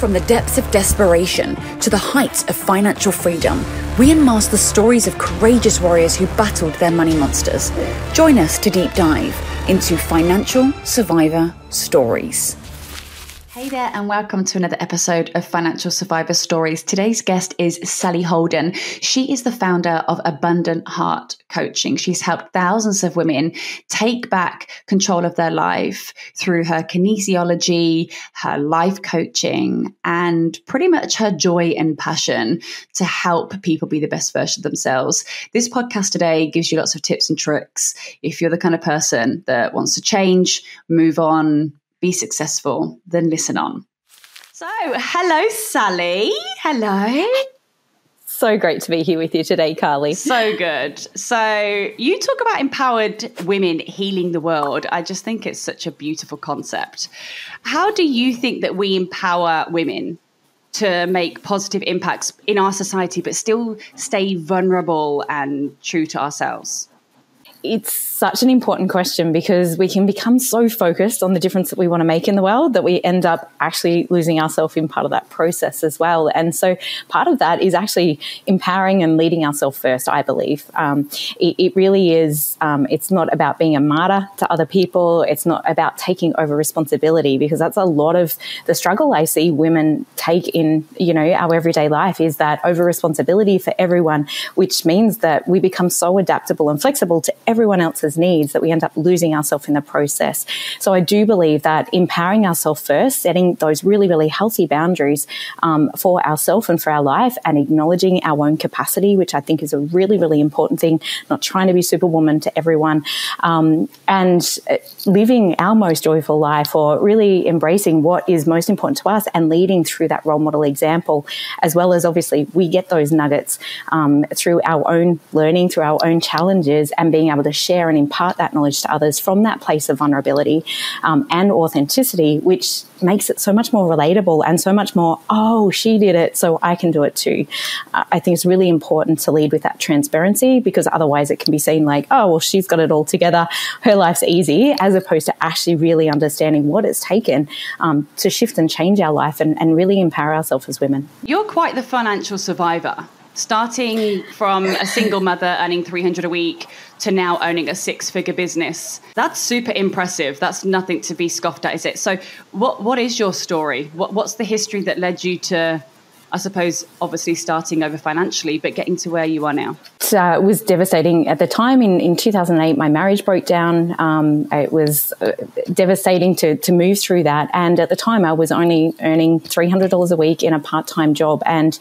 From the depths of desperation to the heights of financial freedom, we unmask the stories of courageous warriors who battled their money monsters. Join us to deep dive into financial survivor stories. Hey there, and welcome to another episode of Financial Survivor Stories. Today's guest is Sally Holden. She is the founder of Abundant Heart Coaching. She's helped thousands of women take back control of their life through her kinesiology, her life coaching, and pretty much her joy and passion to help people be the best version of themselves. This podcast today gives you lots of tips and tricks if you're the kind of person that wants to change, move on, be successful, then listen on. So, hello, Sally. Hello. So great to be here with you today, Carly. So good. So, you talk about empowered women healing the world. I just think it's such a beautiful concept. How do you think that we empower women to make positive impacts in our society, but still stay vulnerable and true to ourselves? It's such an important question because we can become so focused on the difference that we want to make in the world that we end up actually losing ourselves in part of that process as well. And so part of that is actually empowering and leading ourselves first, I believe. Um, it, it, really is, um, it's not about being a martyr to other people. It's not about taking over responsibility because that's a lot of the struggle I see women take in, you know, our everyday life is that over responsibility for everyone, which means that we become so adaptable and flexible to everyone else's needs that we end up losing ourselves in the process. So I do believe that empowering ourselves first, setting those really, really healthy boundaries um, for ourselves and for our life, and acknowledging our own capacity, which I think is a really, really important thing. Not trying to be superwoman to everyone, um, and uh, living our most joyful life, or really embracing what is most important to us, and leading through that role model example, as well as obviously we get those nuggets um, through our own learning, through our own challenges, and being able to share and impart that knowledge to others from that place of vulnerability um, and authenticity, which makes it so much more relatable and so much more, oh, she did it, so I can do it too. Uh, I think it's really important to lead with that transparency because otherwise it can be seen like, oh, well, she's got it all together, her life's easy, as opposed to actually really understanding what it's taken um, to shift and change our life and, and really empower ourselves as women. You're quite the financial survivor starting from a single mother earning 300 a week to now owning a six figure business. That's super impressive. That's nothing to be scoffed at, is it? So, what, what is your story? What, what's the history that led you to, I suppose, obviously starting over financially, but getting to where you are now? It uh, was devastating at the time. In, in 2008, my marriage broke down. Um, it was uh, devastating to, to move through that. And at the time, I was only earning $300 a week in a part time job. And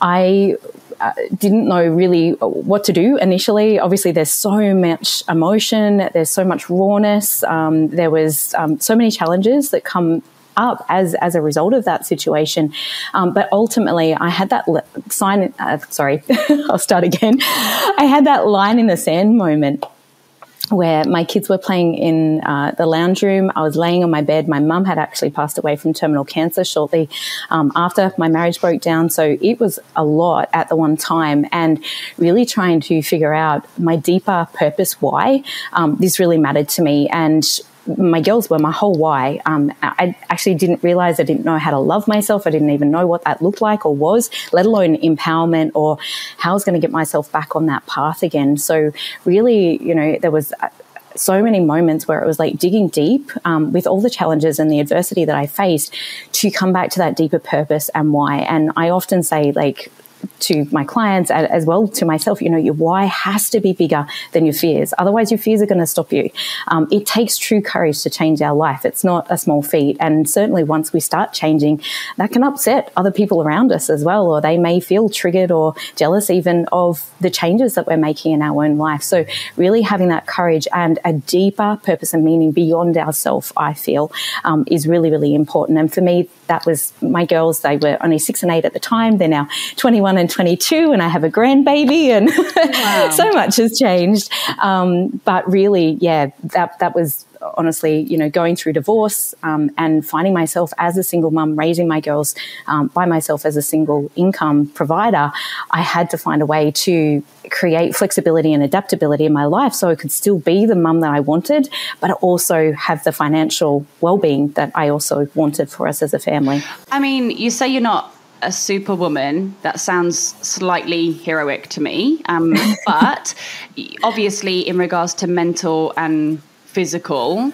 I uh, didn't know really what to do initially. Obviously, there's so much emotion, there's so much rawness, um, there was um, so many challenges that come up as as a result of that situation. Um, but ultimately, I had that sign. Uh, sorry, I'll start again. I had that line in the sand moment where my kids were playing in uh, the lounge room. I was laying on my bed. My mum had actually passed away from terminal cancer shortly um, after my marriage broke down. So it was a lot at the one time, and really trying to figure out my deeper purpose why um, this really mattered to me. And my girls were my whole why. Um, I actually didn't realize I didn't know how to love myself. I didn't even know what that looked like or was, let alone empowerment or how I was going to get myself back on that path again. So really, you know, there was uh, so many moments where it was like digging deep um, with all the challenges and the adversity that I faced to come back to that deeper purpose and why. And I often say, like, to my clients as well to myself, you know, your why has to be bigger than your fears. Otherwise, your fears are going to stop you. Um, it takes true courage to change our life. It's not a small feat. And certainly once we start changing, that can upset other people around us as well, or they may feel triggered or jealous even of the changes that we're making in our own life. So really having that courage and a deeper purpose and meaning beyond ourself, I feel, um, is really, really important. And for me, that was my girls. They were only six and eight at the time. They're now 21 and 22, and I have a grandbaby, and wow. so much has changed. Um, but really, yeah, that that was honestly, you know, going through divorce um, and finding myself as a single mum, raising my girls um, by myself as a single income provider, I had to find a way to create flexibility and adaptability in my life so I could still be the mum that I wanted, but also have the financial well being that I also wanted for us as a family. I mean, you say you're not a superwoman. That sounds slightly heroic to me. Um, but obviously, in regards to mental and physical,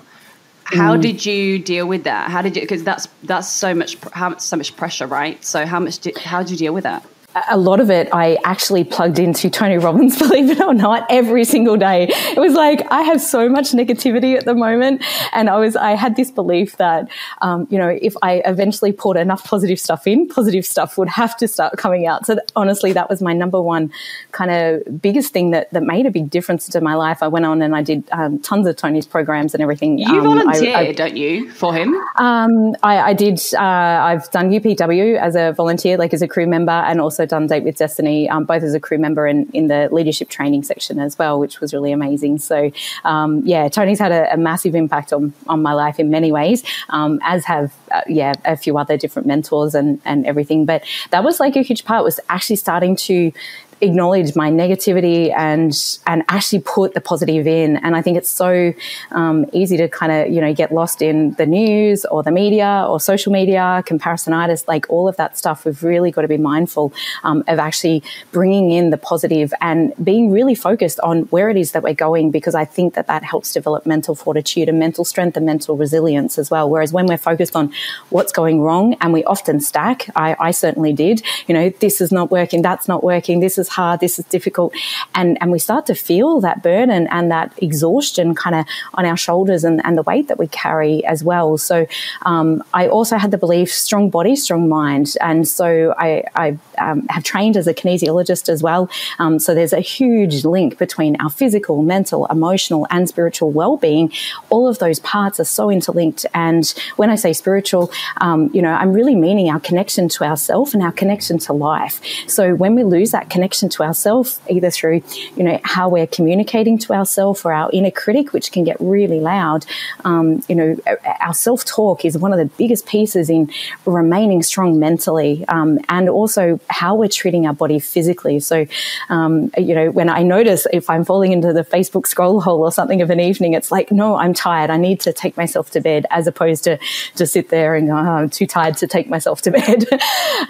how mm. did you deal with that? How did you? Because that's that's so much how so much pressure, right? So how much? Did, how did you deal with that? A lot of it I actually plugged into Tony Robbins, believe it or not, every single day. It was like I have so much negativity at the moment, and I was I had this belief that um, you know if I eventually poured enough positive stuff in, positive stuff would have to start coming out. So that, honestly, that was my number one kind of biggest thing that that made a big difference to my life. I went on and I did um, tons of Tony's programs and everything. You um, volunteer, I, I, don't you, for him? Um, I, I, did. Uh, I've done UPW as a volunteer, like as a crew member, and also also done Date with Destiny, um, both as a crew member and in the leadership training section as well, which was really amazing. So, um, yeah, Tony's had a, a, massive impact on, on my life in many ways, um, as have, uh, yeah, a few other different mentors and, and everything. But that was like a huge part was actually starting to acknowledge my negativity and and actually put the positive in. And I think it's so um, easy to kind of you know get lost in the news or the media or social media comparisonitis, like all of that stuff. We've really got to be mindful um, of actually bringing in the positive and being really focused on where it is that we're going because I think that that helps develop mental fortitude and mental strength and mental resilience as well. Whereas when we're focused on what's going wrong and we often stack, I, I certainly did. You know, this is not working, that's not working, this is hard, this is difficult. And, and we start to feel that burden and that exhaustion kind of on our shoulders and, and the weight that we carry as well. So um, I also had the belief strong body, strong mind. And so I, I um, have trained as a kinesiologist as well. Um, so there's a huge link between our physical, mental, emotional, and spiritual well being. All of those parts are so interlinked. And when I say spiritual, um, you know, I'm really meaning our connection to ourself and our connection to life. So when we lose that connection, to ourselves, either through, you know, how we're communicating to ourselves or our inner critic, which can get really loud. Um, you know, our self talk is one of the biggest pieces in remaining strong mentally, um, and also how we're treating our body physically. So, um, you know, when I notice if I'm falling into the Facebook scroll hole or something of an evening, it's like, no, I'm tired. I need to take myself to bed, as opposed to just sit there and oh, I'm too tired to take myself to bed.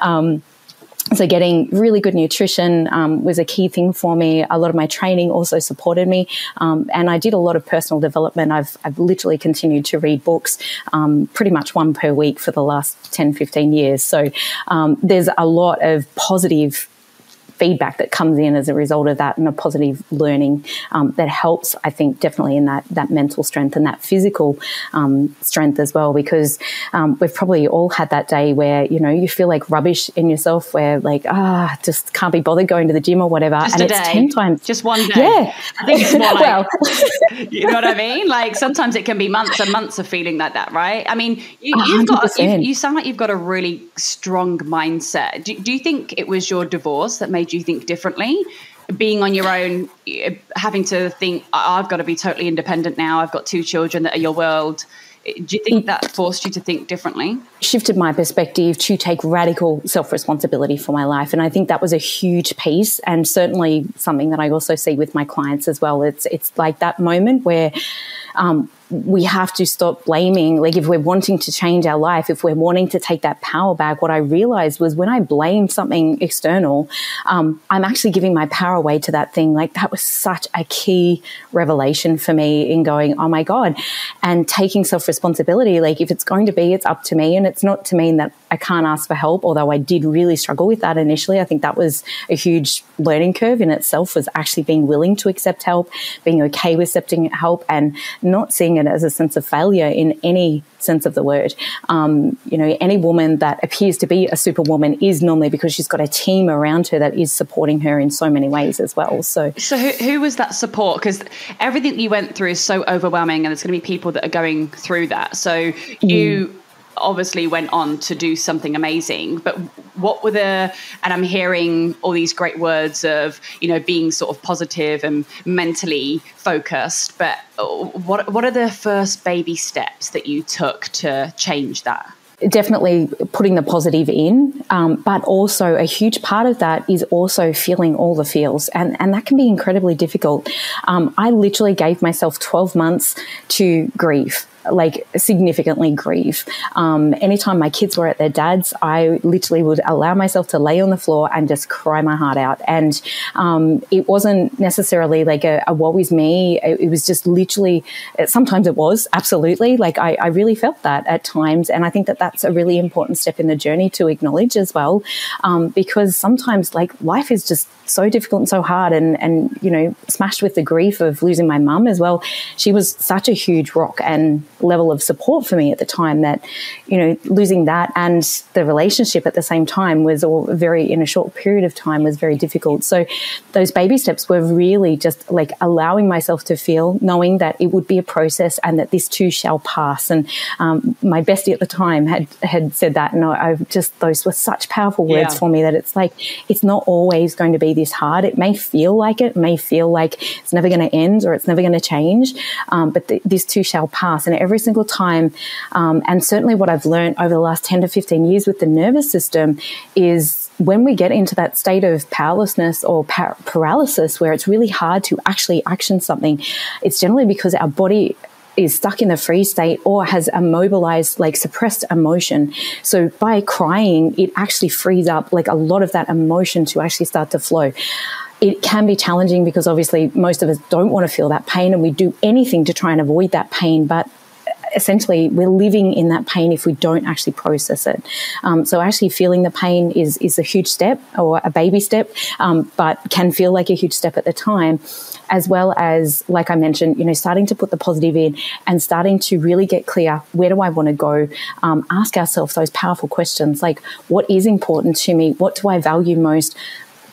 So getting really good nutrition um, was a key thing for me. A lot of my training also supported me um, and i did a lot of personal development. I've, I've literally continued to read books um, pretty much one per week for the last 10 15 years. So um, there's a lot of positive feedback that comes in as a result of that and a positive learning um, that helps, I think, definitely in that, that mental strength and that physical um, strength as well. Because um, we've probably all had that day where, you know, you feel like rubbish in yourself, where like, ah, just can't be bothered going to the gym or whatever. Just and it's day. 10 times. Just one day. Yeah. I think it's more like, well, you know what I mean? Like sometimes it can be months and months of feeling like that, right? I mean, you, have got, you, you sound like you've got a really strong mindset. Do, do you think it was your divorce that made you think differently? Being on your own having to think i've got to be totally independent now. I've got two children that are your world. Do you think that forced you to think differently? Shifted my perspective to take radical self responsibility for my life. And I think that was a huge piece and certainly something that I also see with my clients as well. It's, it's like that moment where um, we have to stop blaming. Like, if we're wanting to change our life, if we're wanting to take that power back, what I realized was when I blame something external, um, I'm actually giving my power away to that thing. Like, that was such a key revelation for me in going, oh my God, and taking self responsibility. Like, if it's going to be, it's up to me. And it's not to mean that I can't ask for help, although I did really struggle with that initially. I think that was a huge learning curve in itself, was actually being willing to accept help, being okay with accepting help, and not seeing it as a sense of failure in any sense of the word. Um, you know, any woman that appears to be a superwoman is normally because she's got a team around her that is supporting her in so many ways as well. So, so who, who was that support? Because everything you went through is so overwhelming, and there's going to be people that are going through that. So you. Mm obviously went on to do something amazing but what were the and i'm hearing all these great words of you know being sort of positive and mentally focused but uh, what what are the first baby steps that you took to change that definitely putting the positive in, um, but also a huge part of that is also feeling all the feels, and and that can be incredibly difficult. Um, I literally gave myself twelve months to grieve like significantly grieve. Um, anytime my kids were at their dad's, I literally would allow myself to lay on the floor and just cry my heart out. And um, it wasn't necessarily like a, a woe is me. It, it, was just literally, sometimes it was absolutely like I, I, really felt that at times. And I think that that's a really important step in the journey to acknowledge as well, um, because sometimes like life is just so difficult and so hard and, and, you know, smashed with the grief of losing my mum as well. She was such a huge rock and level of support for me at the time that, you know, losing that and the relationship at the same time was all very, in a short period of time, was very difficult. So those baby steps were really just like allowing myself to feel, knowing that it would be a process and that this too shall pass. And um, my bestie at the time had, had said that. And I, I just, those were such powerful words yeah. for me that it's like, it's not always going to be this hard. It may feel like it, may feel like it's never going to end or it's never going to change. Um, but th- this too shall pass. And every single time. Um, and certainly what I've learned over the last 10 to 15 years with the nervous system is when we get into that state of powerlessness or par- paralysis where it's really hard to actually action something, it's generally because our body is stuck in the freeze state or has immobilized, like suppressed emotion. So by crying, it actually frees up like a lot of that emotion to actually start to flow it can be challenging because obviously most of us don't want to feel that pain and we do anything to try and avoid that pain. But essentially we're living in that pain if we don't actually process it. Um, so actually feeling the pain is is a huge step or a baby step, um, but can feel like a huge step at the time. As well as, like I mentioned, you know, starting to put the positive in and starting to really get clear where do I want to go? Um, ask ourselves those powerful questions like, what is important to me? What do I value most?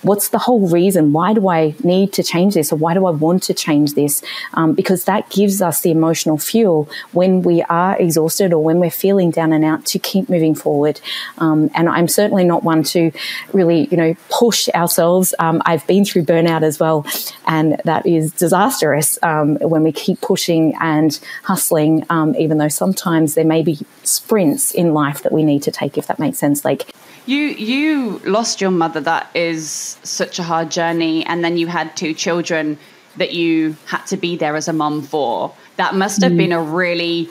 What's the whole reason? Why do I need to change this or why do I want to change this? Um, because that gives us the emotional fuel when we are exhausted or when we're feeling down and out to keep moving forward. Um, and I'm certainly not one to really, you know, push ourselves. Um, I've been through burnout as well, and that is disastrous um, when we keep pushing and hustling, um, even though sometimes there may be sprints in life that we need to take, if that makes sense. Like, you you lost your mother. That is such a hard journey, and then you had two children that you had to be there as a mum for. That must have mm. been a really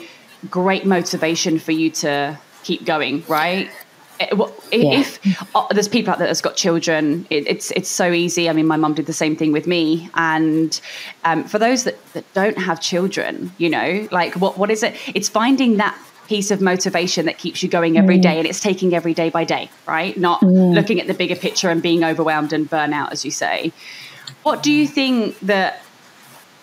great motivation for you to keep going, right? if yeah. uh, there's people out there that's got children, it, it's it's so easy. I mean, my mum did the same thing with me. And um, for those that, that don't have children, you know, like what what is it? It's finding that piece of motivation that keeps you going every mm. and it's taking every day by day right not mm. looking at the bigger picture and being overwhelmed and burnout as you say what do you think that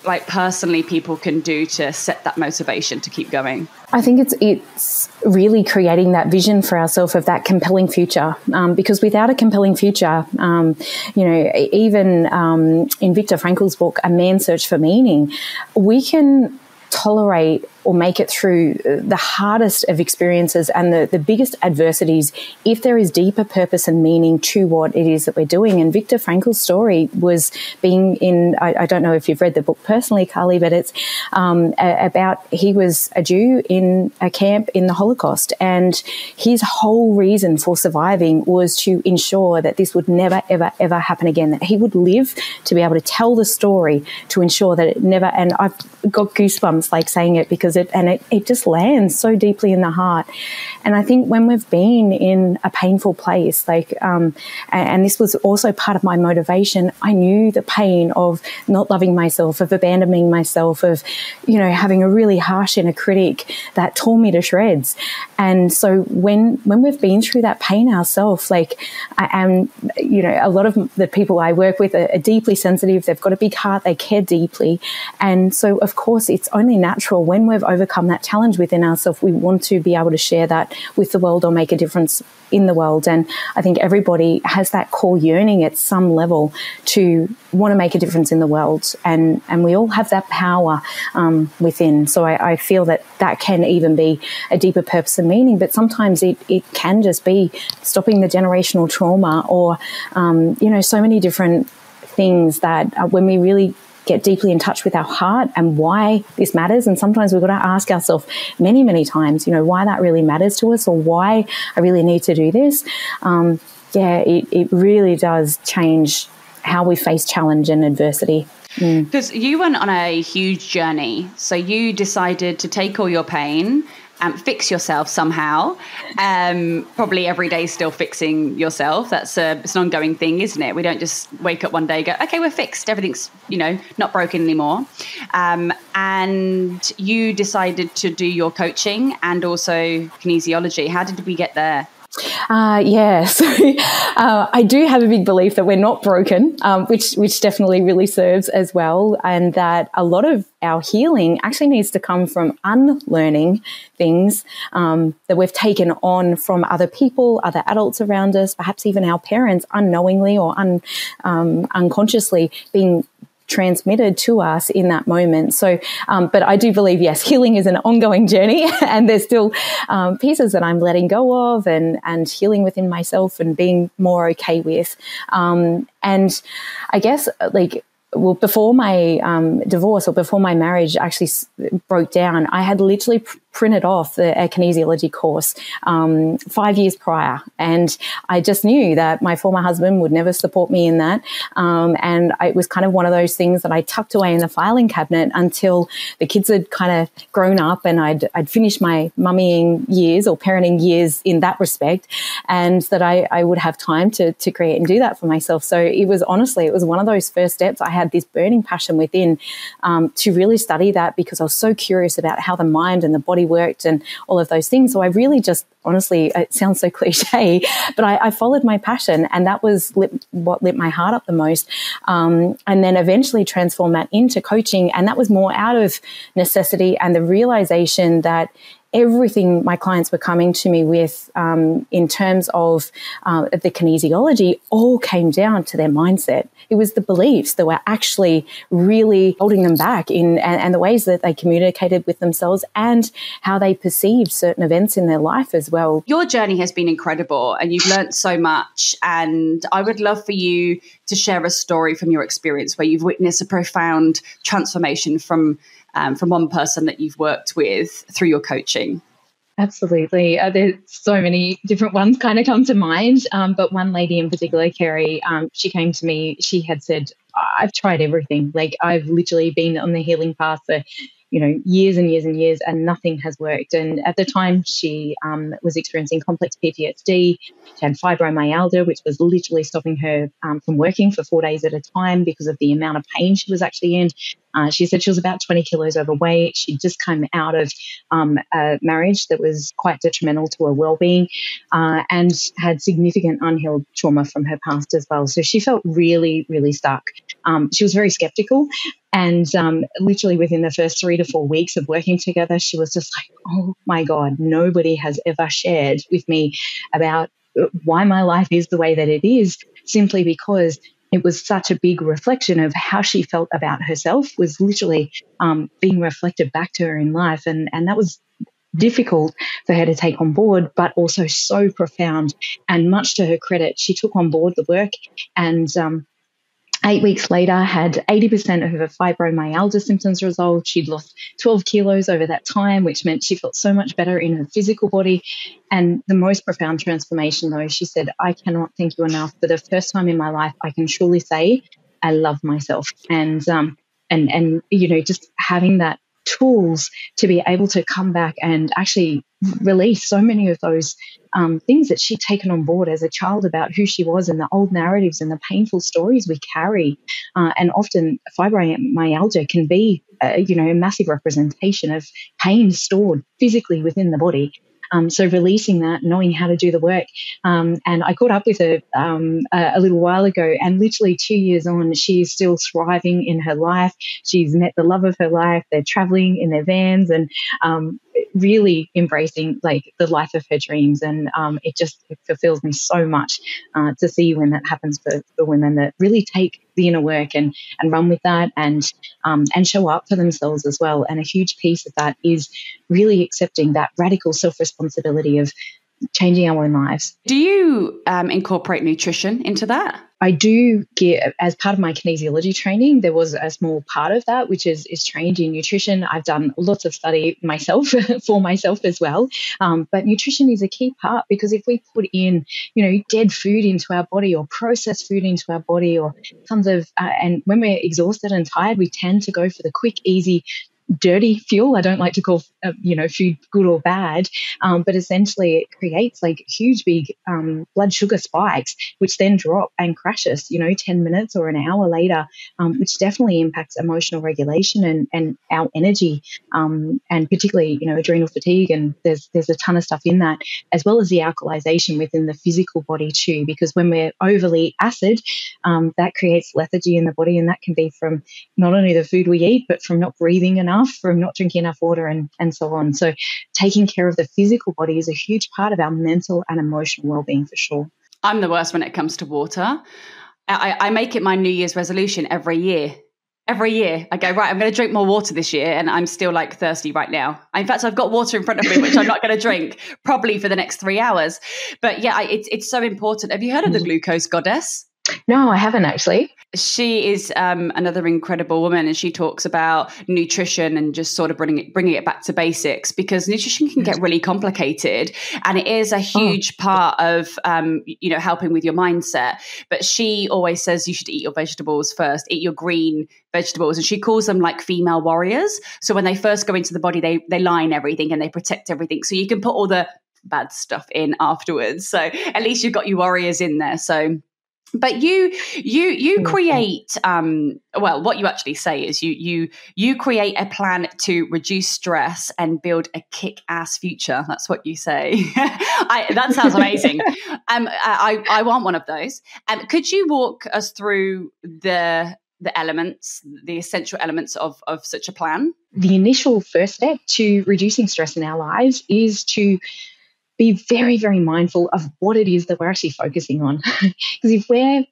like personally people can do to set that motivation to keep going I think it's it's really creating that vision for ourselves of that compelling future. Um, because without a compelling future, um, you know, even um, in Viktor Frankl's book, A Man's Search for Meaning, we can tolerate or make it through the hardest of experiences and the, the biggest adversities if there is deeper purpose and meaning to what it is that we're doing. And Viktor Frankl's story was being in, I, I don't know if you've read the book personally, Carly, but it's um, about he was a Jew in a camp in the Holocaust. And his whole reason for surviving was to ensure that this would never, ever, ever happen again, that he would live to be able to tell the story to ensure that it never, and I've got goosebumps like saying it because it and it, it just lands so deeply in the heart. And I think when we've been in a painful place, like, um, and, and this was also part of my motivation, I knew the pain of not loving myself, of abandoning myself, of, you know, having a really harsh inner critic that tore me to shreds. And so when, when we've been through that pain ourselves, like, and, you know, a lot of the people I work with are, are deeply sensitive. They've got a big heart. They care deeply. And so, of course, it's only natural when we've overcome that challenge within ourselves, we want to be able to share that with the world or make a difference in the world. And I think everybody has that core yearning at some level to want to make a difference in the world. And, and we all have that power um, within. So I, I, feel that that can even be a deeper purpose and meaning, but sometimes it, it can just be stopping the generational trauma or, um, you know, so many different things that uh, when we really get deeply in touch with our heart and why this matters. And sometimes we've got to ask ourselves many, many times, you know, why that really matters to us or why I really need to do this. Um, yeah, it, it really does change how we face challenge and adversity. Because mm. you went on a huge journey. So you decided to take all your pain um, fix yourself somehow. Um, probably every day still fixing yourself. That's a, it's an ongoing thing, isn't it? We don't just wake up one day go, okay, we're fixed. Everything's, you know, not broken anymore. Um, and you decided to do your coaching and also kinesiology. How did we get there? Uh, yeah, so uh, I do have a big belief that we're not broken, um, which which definitely really serves as well, and that a lot of our healing actually needs to come from unlearning things um, that we've taken on from other people, other adults around us, perhaps even our parents, unknowingly or un, um, unconsciously being transmitted to us in that moment. So, um, but I do believe, yes, healing is an ongoing journey and there's still um, pieces that I'm letting go of and, and healing within myself and being more okay with. Um, and I guess like, well, before my um, divorce or before my marriage actually broke down, I had literally pr- printed off the a kinesiology course um, five years prior, and I just knew that my former husband would never support me in that, um, and I, it was kind of one of those things that I tucked away in the filing cabinet until the kids had kind of grown up and I'd I'd finished my mummying years or parenting years in that respect, and that I, I would have time to to create and do that for myself. So it was honestly it was one of those first steps I had had this burning passion within um, to really study that because I was so curious about how the mind and the body worked and all of those things. So I really just honestly, it sounds so cliche, but I, I followed my passion and that was lit, what lit my heart up the most. Um, and then eventually transformed that into coaching. And that was more out of necessity and the realization that everything my clients were coming to me with um, in terms of uh, the kinesiology all came down to their mindset. It was the beliefs that were actually really holding them back in and, and the ways that they communicated with themselves and how they perceived certain events in their life as well. Your journey has been incredible and you've learned so much. And I would love for you to share a story from your experience where you've witnessed a profound transformation from um, from one person that you've worked with through your coaching? Absolutely. Uh, there's so many different ones kind of come to mind. Um, but one lady in particular, Kerry, um, she came to me. She had said, I've tried everything. Like, I've literally been on the healing path for you know, years and years and years, and nothing has worked. And at the time, she um, was experiencing complex PTSD. She had fibromyalgia, which was literally stopping her um, from working for four days at a time because of the amount of pain she was actually in. Uh, she said she was about 20 kilos overweight. She'd just come out of um, a marriage that was quite detrimental to her well-being uh, and had significant unhealed trauma from her past as well. So she felt really, really stuck. Um, she was very skeptical and um, literally within the first three to four weeks of working together, she was just like, oh my God, nobody has ever shared with me about why my life is the way that it is, simply because it was such a big reflection of how she felt about herself was literally um, being reflected back to her in life. And, and that was difficult for her to take on board, but also so profound. And much to her credit, she took on board the work and um, Eight weeks later, had 80% of her fibromyalgia symptoms resolved. She'd lost 12 kilos over that time, which meant she felt so much better in her physical body. And the most profound transformation, though, she said, I cannot thank you enough. For the first time in my life, I can truly say I love myself. And, um, and, and, you know, just having that tools to be able to come back and actually release so many of those um, things that she'd taken on board as a child about who she was and the old narratives and the painful stories we carry. Uh, and often fibromyalgia can be, uh, you know, a massive representation of pain stored physically within the body. Um, so releasing that, knowing how to do the work. Um, and I caught up with her um, a, a, little while ago, and literally two years on, she is still thriving in her life. She's met the love of her life. They're traveling in their vans and um, really embracing like the life of her dreams. And um, it just it fulfills me so much uh, to see when that happens for, for women that really take the inner work and and run with that and um, and show up for themselves as well. And a huge piece of that is really accepting that radical self responsibility of changing our own lives. Do you um, incorporate nutrition into that? I do get, as part of my kinesiology training, there was a small part of that, which is, is trained in nutrition. I've done lots of study myself for myself as well. Um, but nutrition is a key part because if we put in, you know, dead food into our body or processed food into our body or tons of, uh, and when we're exhausted and tired, we tend to go for the quick, easy, dirty fuel. I don't like to call uh, you know food good or bad, um, but essentially it creates like huge big um, blood sugar spikes, which then drop and crashes. You know, ten minutes or an hour later, um, which definitely impacts emotional regulation and and our energy, um, and particularly you know adrenal fatigue. And there's there's a ton of stuff in that, as well as the alkalization within the physical body too. Because when we're overly acid, um, that creates lethargy in the body, and that can be from not only the food we eat, but from not breathing enough from not drinking enough water and, and so on. So taking care of the physical body is a huge part of our mental and emotional well-being for sure. I'm the worst when it comes to water. I, I make it my New Year's resolution every year every year I go, right, I'm going to drink more water this year. And I'm still like thirsty right now. In fact, I've got water in front of me, which I'm not going to drink probably for the next three hours. But yeah, it's, it's so important. Have you heard of the mm. glucose goddess? No, I haven't actually. She is um, another incredible woman, and she talks about nutrition and just sort of bringing it, bringing it back to basics because nutrition can get really complicated, and it is a oh. huge oh. part of um, you know helping with your mindset. But she always says you should eat your vegetables first, eat your green vegetables, and she calls them like female warriors. So when they first go into the body, they they line everything and they protect everything. So you can put all the bad stuff in afterwards. So at least you've got your warriors in there. So but you you you create um, well what you actually say is you you you create a plan to reduce stress and build a kick-ass future. That's what you say. I, that sounds amazing. Um, I, I want one of those. Um, could you walk us through the the elements the essential elements of of such a plan? The initial first step to reducing stress in our lives is to be very, very mindful of what it is that we're actually focusing on. Because if we're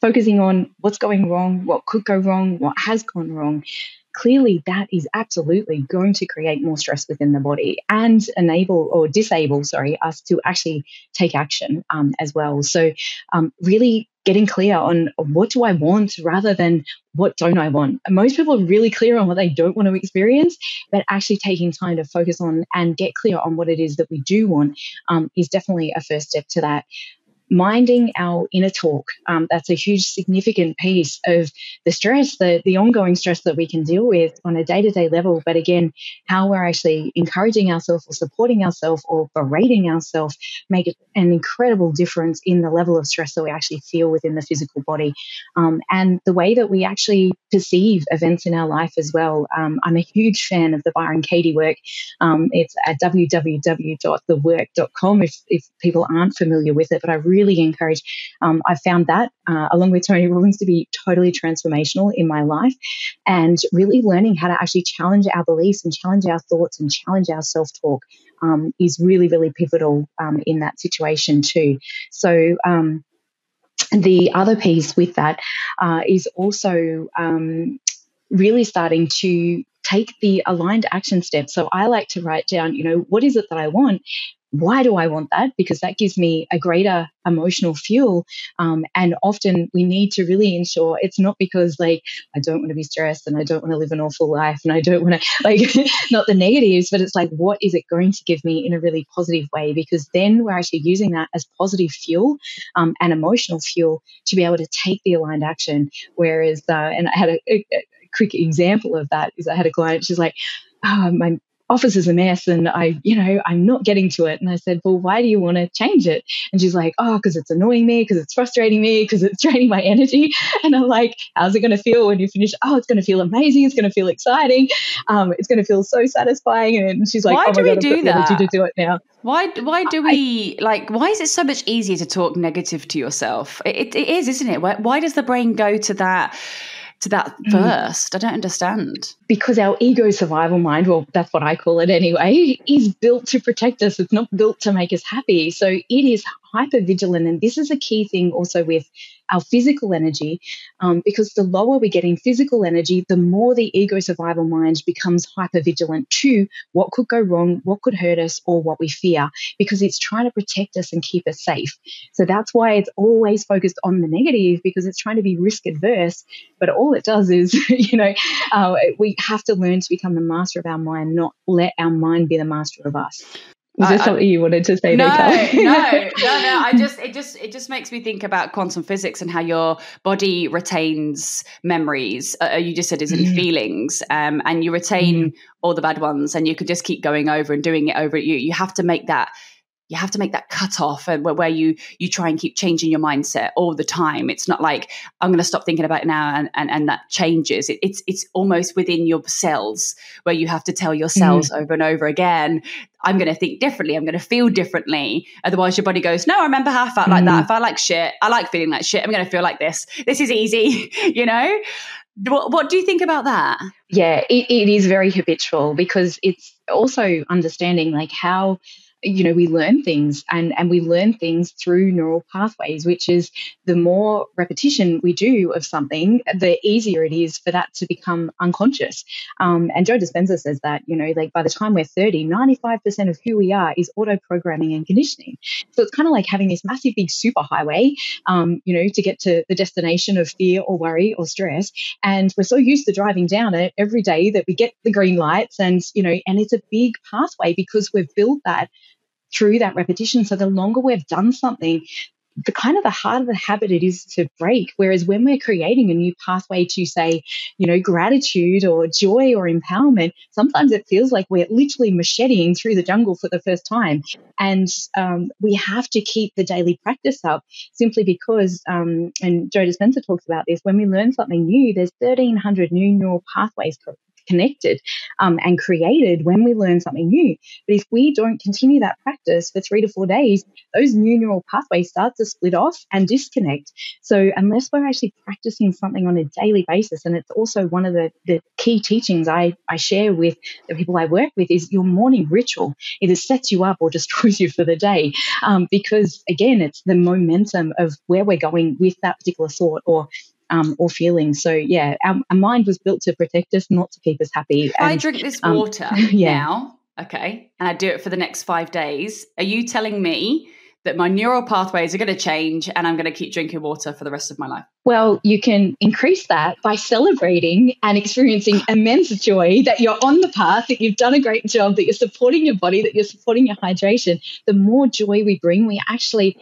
focusing on what's going wrong, what could go wrong, what has gone wrong, clearly that is absolutely going to create more stress within the body and enable or disable, sorry, us to actually take action um, as well. So, um, really getting clear on what do I want rather than what don't I want. Most people are really clear on what they don't want to experience, but actually taking time to focus on and get clear on what it is that we do want um, is definitely a first step to that minding our inner talk. Um, that's a huge, significant piece of the stress, the, the ongoing stress that we can deal with on a day to day level. But again, how we're actually encouraging ourselves or supporting ourselves or berating ourselves make an incredible difference in the level of stress that we actually feel within the physical body um, and the way that we actually perceive events in our life as well. Um, I'm a huge fan of the Byron Katie work. Um, it's at www.thework.com if, if people aren't familiar with it, but I really really encourage. Um, I've found that, uh, along with Tony Robbins, to be totally transformational in my life and really learning how to actually challenge our beliefs and challenge our thoughts and challenge our self talk um, is really, really pivotal um, in that situation, too. So, um, the other piece with that uh, is also um, really starting to take the aligned action steps. So I like to write down, you know, what is it that I want? Why do I want that? Because that gives me a greater emotional fuel. Um, and often we need to really ensure it's not because like I don't want to be stressed and I don't want to live an awful life and I don't want to like not the negatives, but it's like what is it going to give me in a really positive way? Because then we're actually using that as positive fuel um, and emotional fuel to be able to take the aligned action. Whereas, uh, and I had a, a, a quick example of that is I had a client, she's like, oh, my office is a mess and I, you know, I'm not getting to it. And I said, well, why do you want to change it? And she's like, oh, because it's annoying me, because it's frustrating me, because it's draining my energy. And I'm like, how's it going to feel when you finish? Oh, it's going to feel amazing. It's going to feel exciting. Um, it's going to feel so satisfying. And she's like, why oh do we God, do that? to do it now. Why, why do we I, like, why is it so much easier to talk negative to yourself? It, it, it is, isn't it? Why, why does the brain go to that? To that mm. first? I don't understand. Because our ego survival mind, well, that's what I call it anyway, is built to protect us. It's not built to make us happy. So it is hyper vigilant. And this is a key thing also with our physical energy, um, because the lower we get in physical energy, the more the ego survival mind becomes hyper vigilant to what could go wrong, what could hurt us, or what we fear, because it's trying to protect us and keep us safe. So that's why it's always focused on the negative, because it's trying to be risk adverse. But all it does is, you know, uh, we have to learn to become the master of our mind, not let our mind be the master of us. Was there something you wanted to say? No, no, no, no. I just it just it just makes me think about quantum physics and how your body retains memories. Uh, uh you just said it's in mm. feelings, um, and you retain mm. all the bad ones, and you could just keep going over and doing it over. You you have to make that you have to make that cut off and where you you try and keep changing your mindset all the time. It's not like i'm going to stop thinking about it now and, and, and that changes. It, it's it's almost within your cells where you have to tell your cells mm. over and over again i'm going to think differently. I'm going to feel differently. Otherwise your body goes no i remember how i felt mm. like that. If i like shit. I like feeling like shit. I'm going to feel like this. This is easy. You know? What, what do you think about that? Yeah it, it is very habitual because it's also understanding like how you know we learn things and and we learn things through neural pathways which is the more repetition we do of something the easier it is for that to become unconscious. Um, and joe dispenza says that you know like by the time we're 30 95% of who we are is auto programming and conditioning. So it's kind of like having this massive big super highway um, you know to get to the destination of fear or worry or stress. And we're so used to driving down it every day that we get the green lights and you know and it's a big pathway because we've built that through that repetition. So the longer we've done something, the kind of the harder the habit it is to break. Whereas when we're creating a new pathway to say, you know, gratitude or joy or empowerment, sometimes it feels like we're literally macheting through the jungle for the first time. And um, we have to keep the daily practice up simply because, um, and Joe Dispenza talks about this, when we learn something new, there's 1,300 new neural pathways connected um, and created when we learn something new. But if we don't continue that practice for three to four days, those new neural pathways start to split off and disconnect. So unless we're actually practicing something on a daily basis, and it's also one of the, the key teachings I, I share with the people I work with is your morning ritual either sets you up or destroys you for the day. Um, because again, it's the momentum of where we're going with that particular thought or um, or feelings. So yeah, our, our, mind was built to protect us, not to keep us happy. And, I drink this um, water um, yeah. now, okay, and I do it for the next five days. Are you telling me that my neural pathways are going to change and I'm going to keep drinking water for the rest of my life? Well, you can increase that by celebrating and experiencing immense joy that you're on the path, that you've done a great job, that you're supporting your body, that you're supporting your hydration. The more joy we bring, we actually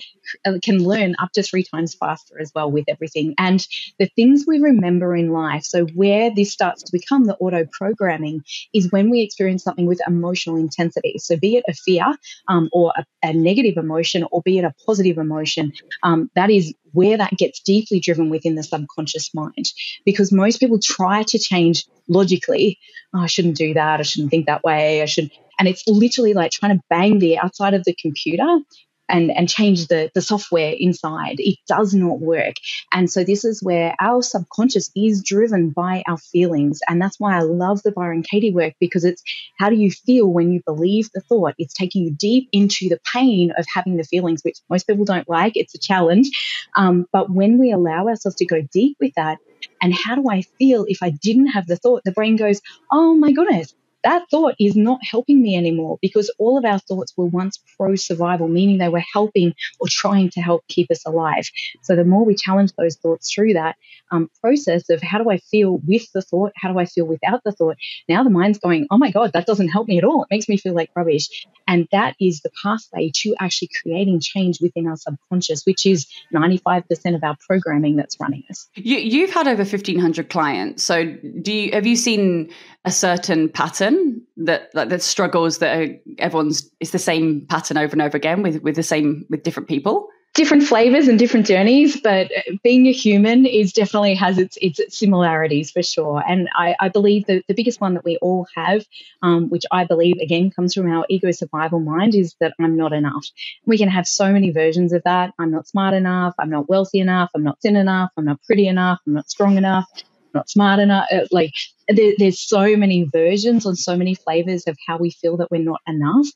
can learn up to three times faster as well with everything. And the things we remember in life, so where this starts to become the auto programming, is when we experience something with emotional intensity. So, be it a fear um, or a, a, negative emotion, or be it a positive emotion, um, that is where that gets deeply driven within the subconscious mind. Because most people try to change logically. Oh, I shouldn't do that. I shouldn't think that way. I should. And it's literally like trying to bang the outside of the computer and, and change the, the software inside. It does not work. And so this is where our subconscious is driven by our feelings. And that's why I love the Byron Katie work because it's how do you feel when you believe the thought? It's taking you deep into the pain of having the feelings, which most people don't like. It's a challenge. Um, but when we allow ourselves to go deep with that, and how do I feel if I didn't have the thought? The brain goes, oh my goodness, that thought is not helping me anymore because all of our thoughts were once pro survival, meaning they were helping or trying to help keep us alive. So the more we challenge those thoughts through that um, process of how do I feel with the thought, how do I feel without the thought, now the mind's going, oh my God, that doesn't help me at all. It makes me feel like rubbish. And that is the pathway to actually creating change within our subconscious, which is 95% of our programming that's running us. You, you've had over 1,500 clients. So do you, have you seen a certain pattern? That like the struggles that everyone's it's the same pattern over and over again with with the same with different people different flavors and different journeys, but being a human is definitely has its its similarities for sure. And I, I believe that the biggest one that we all have, um, which I believe again comes from our ego survival mind, is that I'm not enough. We can have so many versions of that. I'm not smart enough. I'm not wealthy enough. I'm not thin enough. I'm not pretty enough. I'm not strong enough. Not smart enough. Uh, like there, there's so many versions and so many flavors of how we feel that we're not enough.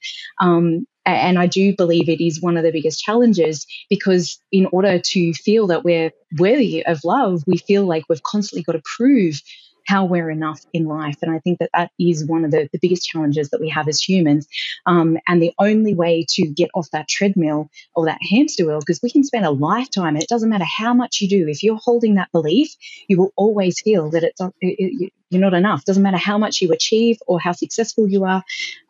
Um, and I do believe it is one of the biggest challenges because, in order to feel that we're worthy of love, we feel like we've constantly got to prove how we're enough in life. And I think that that is one of the, the biggest challenges that we have as humans. Um, and the only way to get off that treadmill or that hamster wheel, because we can spend a lifetime, and it doesn't matter how much you do, if you're holding that belief, you will always feel that it's, it, it, you're not enough. Doesn't matter how much you achieve or how successful you are.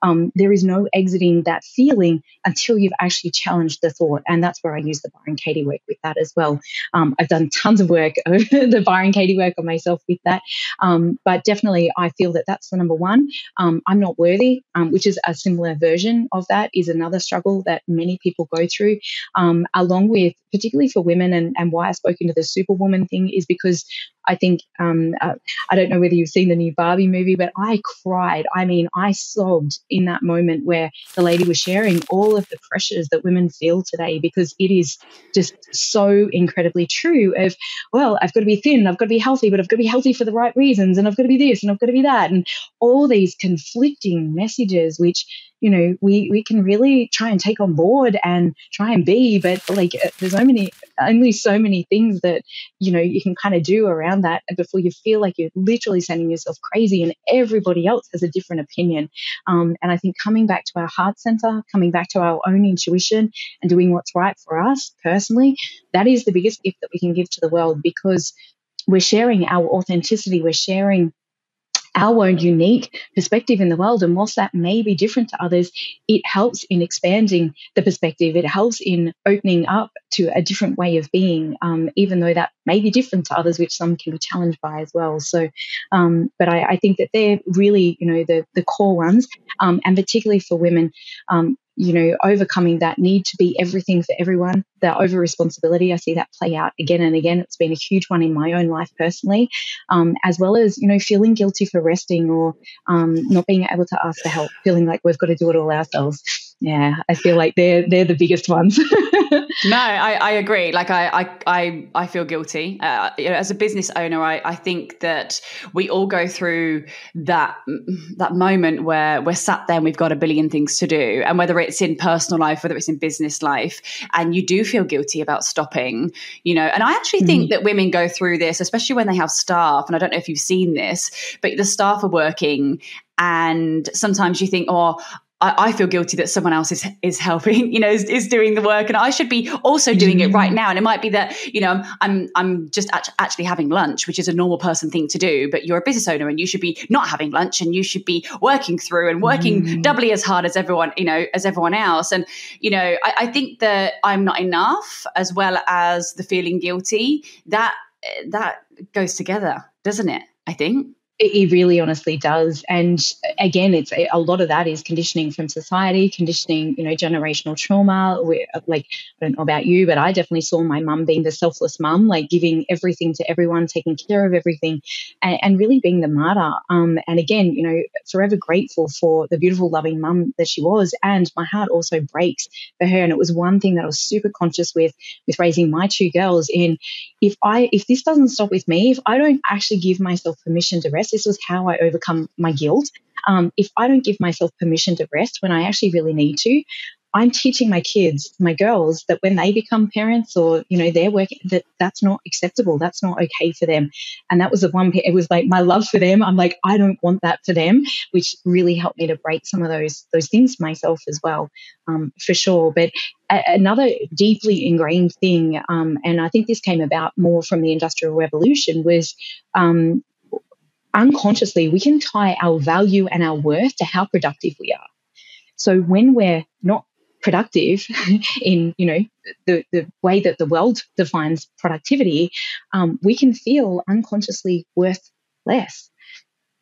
Um, there is no exiting that feeling until you've actually challenged the thought. And that's where I use the Byron Katie work with that as well. Um, I've done tons of work, the Byron Katie work on myself with that. Um, but definitely, I feel that that's the number one. Um, I'm not worthy, um, which is a similar version of that, is another struggle that many people go through, um, along with particularly for women. And, and why I spoke into the superwoman thing is because I think um, uh, I don't know whether you've seen the new Barbie movie, but I cried. I mean, I sobbed in that moment where the lady was sharing all of the pressures that women feel today because it is just so incredibly true. Of well, I've got to be thin, I've got to be healthy, but I've got to be healthy for the right reasons, and I've got to be this, and I've got to be that, and all these conflicting messages, which you know we we can really try and take on board and try and be but like uh, there's so many only so many things that you know you can kind of do around that before you feel like you're literally sending yourself crazy and everybody else has a different opinion. Um, and i think coming back to our heart center coming back to our own intuition and doing what's right for us personally that is the biggest gift that we can give to the world because we're sharing our authenticity we're sharing our own unique perspective in the world. And whilst that may be different to others, it helps in expanding the perspective. It helps in opening up to a different way of being, um, even though that may be different to others, which some can be challenged by as well. So, um, but I, I, think that they're really, you know, the, the core ones, um, and particularly for women, um, you know, overcoming that need to be everything for everyone, the over responsibility. I see that play out again and again. It's been a huge one in my own life personally, um, as well as, you know, feeling guilty for resting or um, not being able to ask for help, feeling like we've got to do it all ourselves yeah, I feel like they're they're the biggest ones. no, I, I agree. Like I I I, I feel guilty. Uh, you know, as a business owner, I, I think that we all go through that that moment where we're sat there and we've got a billion things to do, and whether it's in personal life, whether it's in business life, and you do feel guilty about stopping. You know, and I actually think mm. that women go through this, especially when they have staff. And I don't know if you've seen this, but the staff are working and sometimes you think, oh, I, I, feel guilty that someone else is is helping, you know, is, is, doing the work, and I should be also doing mm-hmm. it right now. And it might be that you know I'm I'm just actually having lunch, which is a normal person thing to do, but you're a business owner and you should be not having lunch, and you should be working through and working mm-hmm. doubly as hard as everyone, you know, as everyone else. And you know, I, I think that I'm not enough, as well as the feeling guilty. That that goes together, doesn't it? I think. It really honestly does. And again, it's a lot of that is conditioning from society, conditioning, you know, generational trauma. like, I don't know about you, but I definitely saw my mum being the selfless mum, like giving everything to everyone, taking care of everything, and, and really being the martyr. Um, and again, you know, forever grateful for the beautiful, loving mum that she was. And my heart also breaks for her. And it was one thing that I was super conscious with, with raising my two girls in if I, if this doesn't stop with me, if I don't actually give myself permission to rest, this was how I overcome my guilt. Um, if I don't give myself permission to rest when I actually really need to, I'm teaching my kids, my girls, that when they become parents or you know they're working, that that's not acceptable. That's not okay for them. And that was the one. It was like my love for them. I'm like I don't want that for them, which really helped me to break some of those those things myself as well, um, for sure. But a- another deeply ingrained thing, um, and I think this came about more from the Industrial Revolution, was um, unconsciously, we can tie our value and our worth to how productive we are. So when we're not productive in, you know, the, the way that the world defines productivity, um, we can feel unconsciously worth less.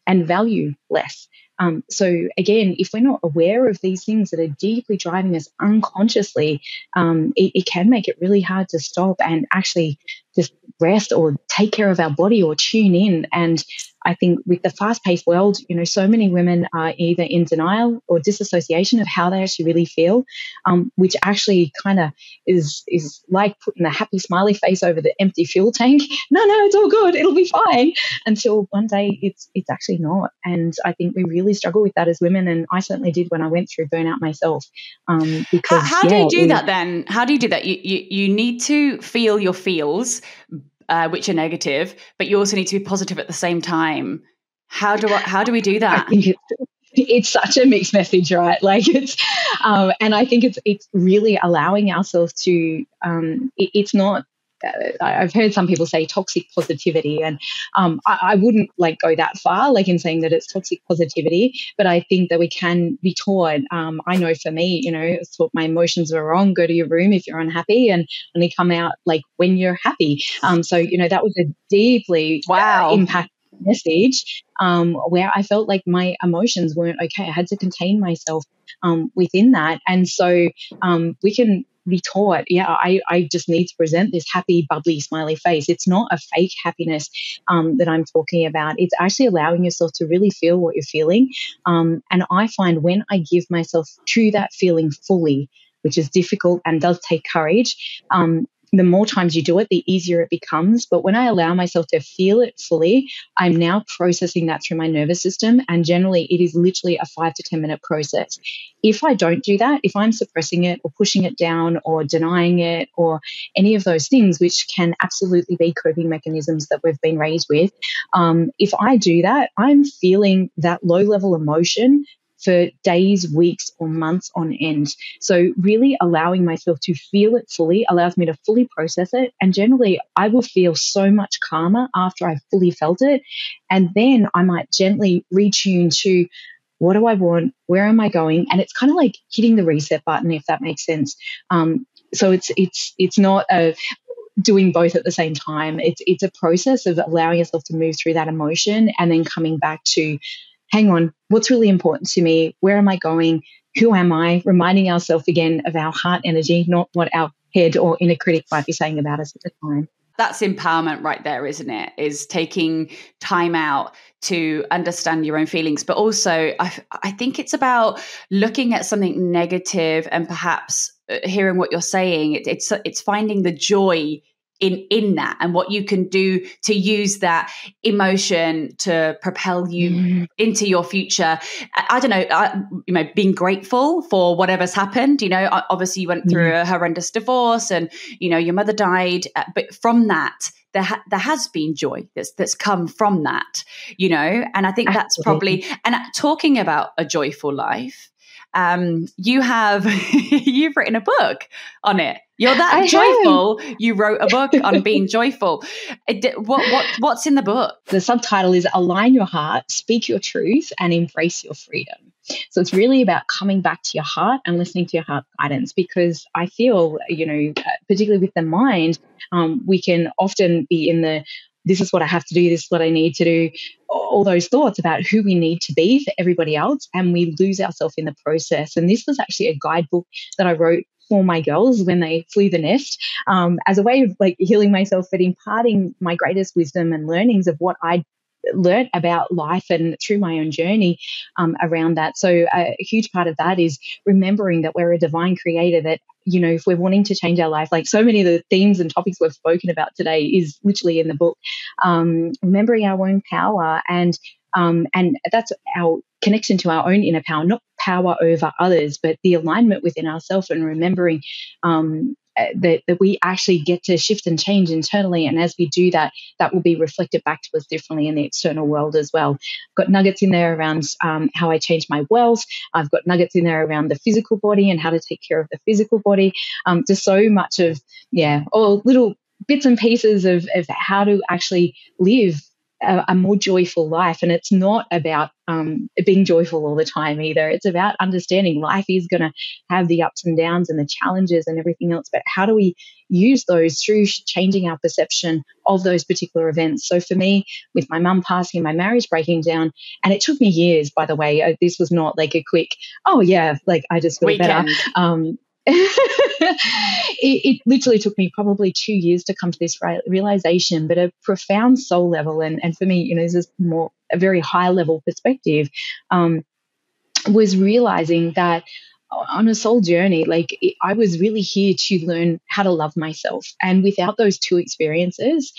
and value less. Um, so again, if we're not aware of these things that are deeply driving us unconsciously, um, it, it, can make it really hard to stop and actually just rest or take care of our body or tune in. And I think with the fast paced world, you know, so many women are either in denial or disassociation of how they actually really feel, um, which actually kind of is is like putting a happy smiley face over the empty fuel tank. No, no, it's all good. It'll be fine. Until one day it's it's actually not. And I think we really struggle with that as women. And I certainly did when I went through burnout myself. Um, because how, how yeah, do you do we, that then? How do you do that? You, you you need to feel your feels uh, which are negative, but you also need to be positive at the same time. How do I, how do we do that? I think it's, it's such a mixed message, right? Like it's, um, and I think it's it's really allowing ourselves to. Um, it, it's not I've heard some people say toxic positivity, and um, I, I, wouldn't like go that far, like in saying that it's toxic positivity. But I think that we can be taught. Um, I know for me, you know, thought my emotions were wrong. Go to your room if you're unhappy, and only come out like when you're happy. Um, so you know that was a deeply uh, wow uh, impact message um, where I felt like my emotions weren't okay. I had to contain myself um, within that. And so um, we can be taught, yeah, I, I just need to present this happy, bubbly, smiley face. It's not a fake happiness um, that I'm talking about. It's actually allowing yourself to really feel what you're feeling. Um, and I find when I give myself to that feeling fully, which is difficult and does take courage, um, the more times you do it, the easier it becomes. But when I allow myself to feel it fully, I'm now processing that through my nervous system. And generally, it is literally a five to 10 minute process. If I don't do that, if I'm suppressing it or pushing it down or denying it or any of those things, which can absolutely be coping mechanisms that we've been raised with, um, if I do that, I'm feeling that low level emotion for days, weeks, or months on end. So, really allowing myself to feel it fully allows me to fully process it. And generally, I will feel so much calmer after I've fully felt it. And then I might gently retune to what do I want? Where am I going? And it's kind of like hitting the reset button, if that makes sense. Um, so it's it's it's not a doing both at the same time. It's it's a process of allowing yourself to move through that emotion and then coming back to hang on, what's really important to me? Where am I going? Who am I? Reminding ourselves again of our heart energy, not what our head or inner critic might be saying about us at the time. That's empowerment right there, isn't it? Is taking time out to understand your own feelings. But also, I, I think it's about looking at something negative and perhaps uh, hearing what you're saying. It, it's, it's finding the joy in in that and what you can do to use that emotion to propel you mm. into your future I, I don't know I, you know being grateful for whatever's happened you know obviously you went through mm. a horrendous divorce and you know your mother died uh, but from that there, ha- there has been joy that's that's come from that you know and i think that's probably and talking about a joyful life um, you have you've written a book on it. You're that I joyful. Have. You wrote a book on being joyful. What, what what's in the book? The subtitle is "Align Your Heart, Speak Your Truth, and Embrace Your Freedom." So it's really about coming back to your heart and listening to your heart guidance because I feel, you know, particularly with the mind, um, we can often be in the this is what I have to do, this is what I need to do, all those thoughts about who we need to be for everybody else. And we lose ourselves in the process. And this was actually a guidebook that I wrote for my girls when they flew the nest um, as a way of like healing myself, but imparting my greatest wisdom and learnings of what I learned about life and through my own journey um, around that. So a huge part of that is remembering that we're a divine creator that you know, if we're wanting to change our life, like so many of the themes and topics we've spoken about today is literally in the book, um, remembering our own power and um, and that's our connection to our own inner power, not power over others, but the alignment within ourselves and remembering um, that, that we actually get to shift and change internally. And as we do that, that will be reflected back to us differently in the external world as well. I've got nuggets in there around um, how I change my wealth. I've got nuggets in there around the physical body and how to take care of the physical body. Um, just so much of, yeah, all little bits and pieces of, of how to actually live a, a, more joyful life. And it's not about um, being joyful all the time either. It's about understanding life is going to have the ups and downs and the challenges and everything else. But how do we use those through changing our perception of those particular events? So for me, with my mum passing my marriage breaking down, and it took me years, by the way. This was not like a quick, oh yeah, like I just feel Weekend. better. Um, it, it, literally took me probably two years to come to this realization, but a profound soul level, and, and for me, you know, this is more a very high level perspective, um, was realizing that on a soul journey, like it, I was really here to learn how to love myself. And without those two experiences,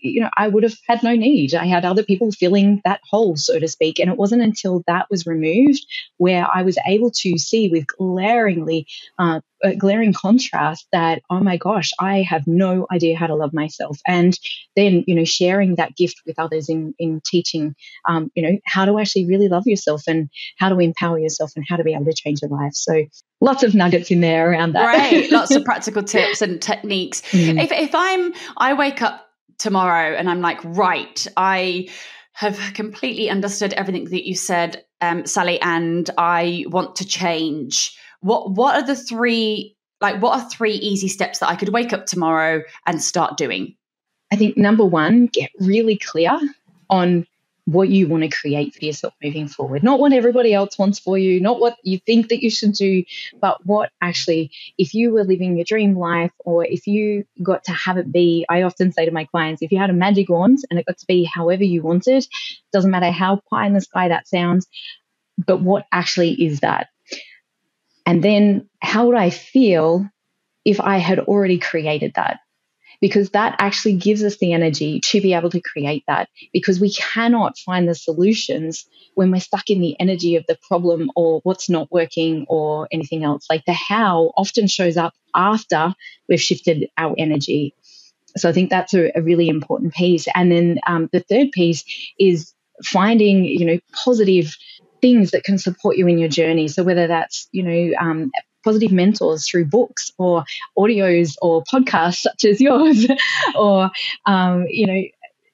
you know, I would have had no need. I had other people filling that hole, so to speak. And it wasn't until that was removed where I was able to see with glaringly, uh, glaring contrast that, oh my gosh, I have no idea how to love myself. And then, you know, sharing that gift with others in, in teaching, um, you know, how to actually really love yourself and how to empower yourself and how to be able to change your life. So lots of nuggets in there around that. Right. lots of practical tips and techniques. Mm. If, if I'm, I wake up tomorrow and I'm like, right, I have completely understood everything that you said, um, Sally, and I want to change. What what are the three like what are three easy steps that I could wake up tomorrow and start doing? I think number one, get really clear on what you want to create for yourself moving forward. Not what everybody else wants for you, not what you think that you should do, but what actually, if you were living your dream life or if you got to have it be, I often say to my clients, if you had a magic wand and it got to be however you wanted, doesn't matter how pie in the sky that sounds, but what actually is that? And then how would I feel if I had already created that? Because that actually gives us the energy to be able to create that because we cannot find the solutions when we're stuck in the energy of the problem or what's not working or anything else. Like the how often shows up after we've shifted our energy. So I think that's a, a really important piece. And then um, the third piece is finding, you know, positive things that can support you in your journey. So whether that's, you know, um, positive mentors through books or audios or podcasts such as yours, or um, you know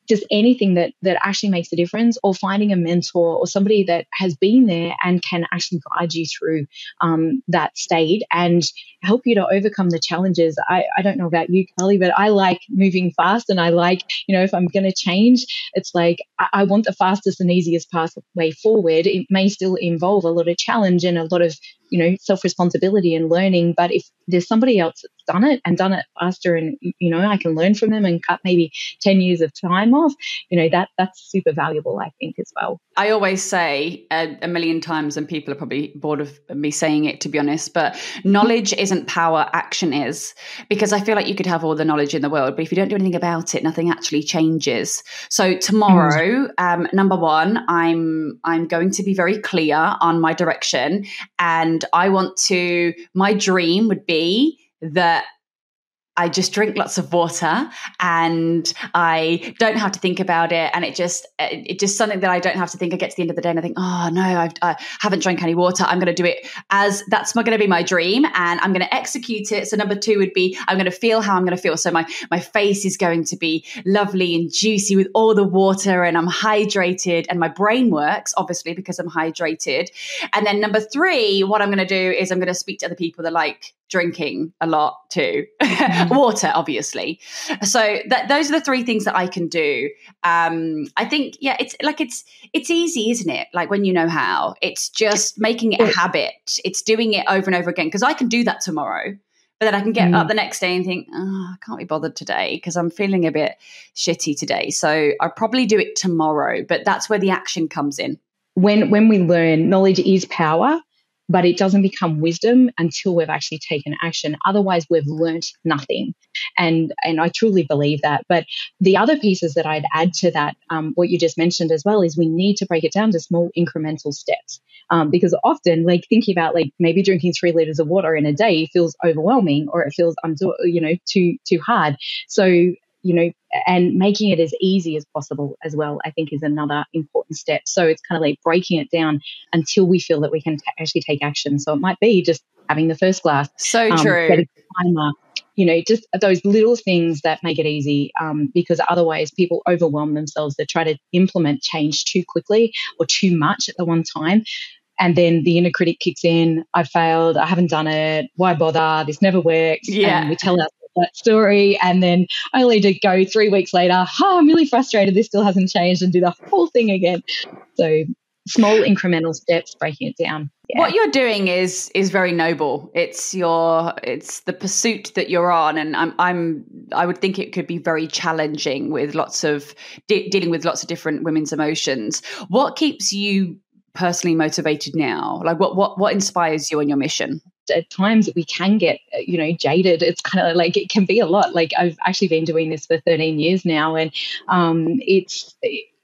just anything that that actually makes a difference or finding a mentor or somebody that has been there and can actually guide you through um, that state and help you to overcome the challenges. I, I don't know about you carly but i like moving fast and i like you know if i'm going to change it's like I, I want the fastest and easiest pathway forward. It may still involve a lot of challenge and a lot of you know self responsibility and learning but if there's somebody else that's done it and done it faster and you know i can learn from them and cut maybe 10 years of time off you know that that's super valuable i think as well i always say a, a million times and people are probably bored of me saying it to be honest but knowledge isn't power action is because i feel like you could have all the knowledge in the world but if you don't do anything about it nothing actually changes so tomorrow mm. um, number one i'm i'm going to be very clear on my direction and and I want to, my dream would be that I just drink lots of water and I don't have to think about it. And it just, it's just something that I don't have to think. I get to the end of the day and I think, oh no, I've, I haven't drank any water. I'm going to do it as that's going to be my dream and I'm going to execute it. So number two would be, I'm going to feel how I'm going to feel. So my, my face is going to be lovely and juicy with all the water and I'm hydrated and my brain works obviously because I'm hydrated. And then number three, what I'm going to do is I'm going to speak to other people that like drinking a lot too. Mm-hmm. water obviously. So that those are the three things that i can do. Um i think yeah it's like it's it's easy isn't it? Like when you know how. It's just making it a habit. It's doing it over and over again because i can do that tomorrow. But then i can get mm. up the next day and think oh, i can't be bothered today because i'm feeling a bit shitty today. So i'll probably do it tomorrow but that's where the action comes in. When when we learn knowledge is power but it doesn't become wisdom until we've actually taken action. Otherwise, we've learnt nothing. And, and I truly believe that. But the other pieces that I'd add to that, um, what you just mentioned as well, is we need to break it down to small incremental steps. Um, because often, like thinking about like maybe drinking three liters of water in a day feels overwhelming, or it feels you know too too hard. So you know, and making it as easy as possible as well, I think is another important step. So it's kind of like breaking it down until we feel that we can t- actually take action. So it might be just having the first glass. So um, true. timer, you know, just those little things that make it easy um, because otherwise people overwhelm themselves. They try to implement change too quickly or too much at the one time. And then the inner critic kicks in. I failed. I haven't done it. Why bother? This never works. Yeah. And we tell ourselves that story and then only to go three weeks later, oh, I'm really frustrated. This still hasn't changed and do the whole thing again. So small incremental steps, breaking it down. Yeah. What you're doing is is very noble. It's your it's the pursuit that you're on, and I'm I'm I would think it could be very challenging with lots of de- dealing with lots of different women's emotions. What keeps you personally motivated now? Like what what what inspires you on your mission? At times we can get you know jaded. It's kind of like it can be a lot. Like I've actually been doing this for 13 years now, and um, it's.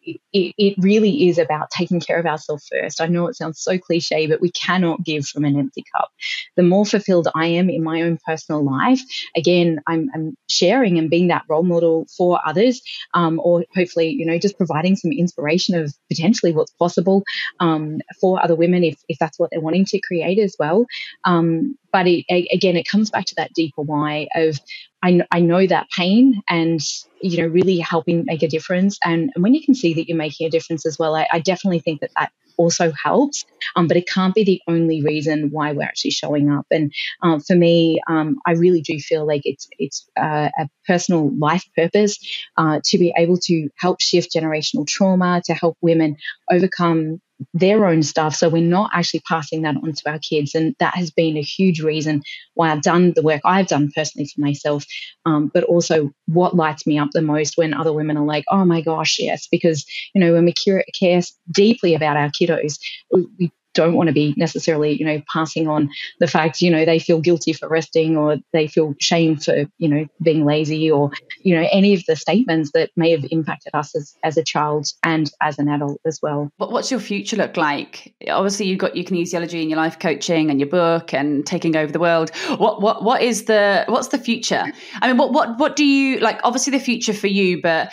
It, it, really is about taking care of ourselves first. I know it sounds so cliche, but we cannot give from an empty cup. The more fulfilled I am in my own personal life, again, I'm, I'm sharing and being that role model for others, um, or hopefully, you know, just providing some inspiration of potentially what's possible um, for other women if, if that's what they're wanting to create as well. Um, but it, again, it comes back to that deeper why of I, I know that pain and you know really helping make a difference. And, and when you can see that you're making a difference as well I, I definitely think that that also helps. Um, but it can't be the only reason why we're actually showing up. And um, for me um, I really do feel like it's it's uh, a personal life purpose uh, to be able to help shift generational trauma to help women overcome their own stuff. So we're not actually passing that on to our kids. And that has been a huge reason why I've done the work I've done personally for myself, um, but also what lights me up the most when other women are like, oh my gosh, yes. Because, you know, when we care, care deeply about our kiddos, we, we don't want to be necessarily, you know, passing on the fact, you know, they feel guilty for resting or they feel shame for, you know, being lazy or, you know, any of the statements that may have impacted us as, as a child and as an adult as well. But what's your future look like? Obviously, you've got kinesiology and your life coaching and your book and taking over the world. What what what is the what's the future? I mean, what what what do you like? Obviously, the future for you, but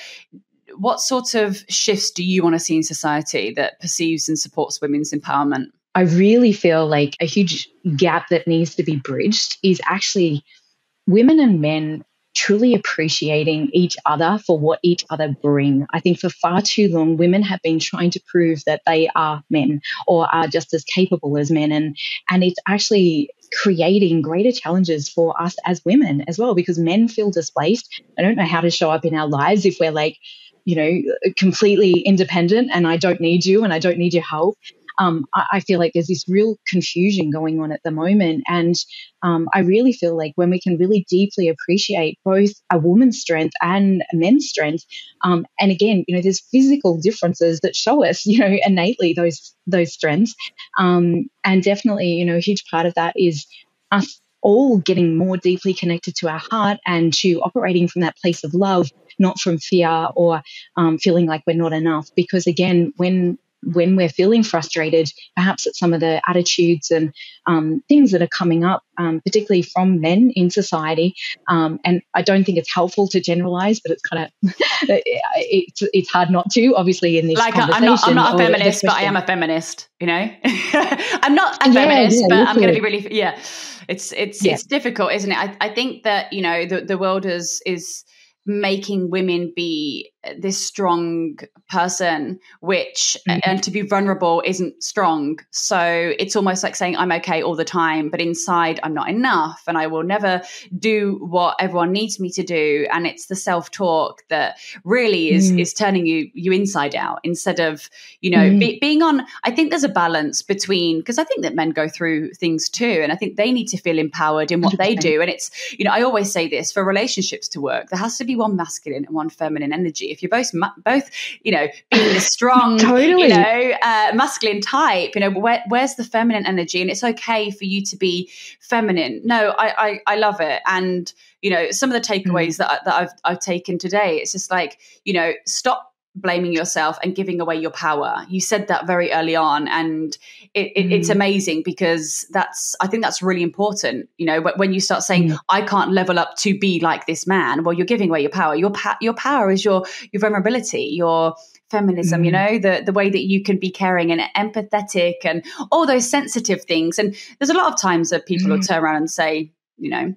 what sort of shifts do you want to see in society that perceives and supports women's empowerment? I really feel like a huge gap that needs to be bridged is actually women and men truly appreciating each other for what each other bring. I think for far too long, women have been trying to prove that they are men or are just as capable as men. And, and it's actually creating greater challenges for us as women as well, because men feel displaced. I don't know how to show up in our lives if we're like, you know, completely independent and I don't need you and I don't need your help. Um, I, I, feel like there's this real confusion going on at the moment. And um, I really feel like when we can really deeply appreciate both a woman's strength and a men's strength, um, and again, you know, there's physical differences that show us, you know, innately those those strengths. Um, and definitely, you know, a huge part of that is us all getting more deeply connected to our heart and to operating from that place of love, not from fear or um, feeling like we're not enough. Because again, when when we're feeling frustrated, perhaps at some of the attitudes and um, things that are coming up, um, particularly from men in society. Um, and I don't think it's helpful to generalize, but it's kind of it's it's hard not to. Obviously, in this like I'm not I'm not a feminist, but I am a feminist. You know, I'm not a yeah, feminist, yeah, but I'm going to be really yeah it's it's yeah. it's difficult, isn't it? I, I think that you know the the world is is making women be this strong person which mm-hmm. and to be vulnerable isn't strong so it's almost like saying i'm okay all the time but inside i'm not enough and i will never do what everyone needs me to do and it's the self-talk that really is mm. is turning you you inside out instead of you know mm. be, being on i think there's a balance between because i think that men go through things too and i think they need to feel empowered in what 100%. they do and it's you know i always say this for relationships to work there has to be one masculine and one feminine energy if you're both both you know being the strong totally. you know uh, masculine type you know where, where's the feminine energy and it's okay for you to be feminine no I, I i, love it and you know some of the takeaways mm. that, that I've, I've taken today it's just like you know stop blaming yourself and giving away your power. You said that very early on, and it, it, mm. it's amazing because that's I think that's really important. You know, when you start saying mm. I can't level up to be like this man, well, you're giving away your power. Your pa- your power is your your vulnerability, your feminism. Mm. You know, the the way that you can be caring and empathetic and all those sensitive things. And there's a lot of times that people will mm. turn around and say, you know,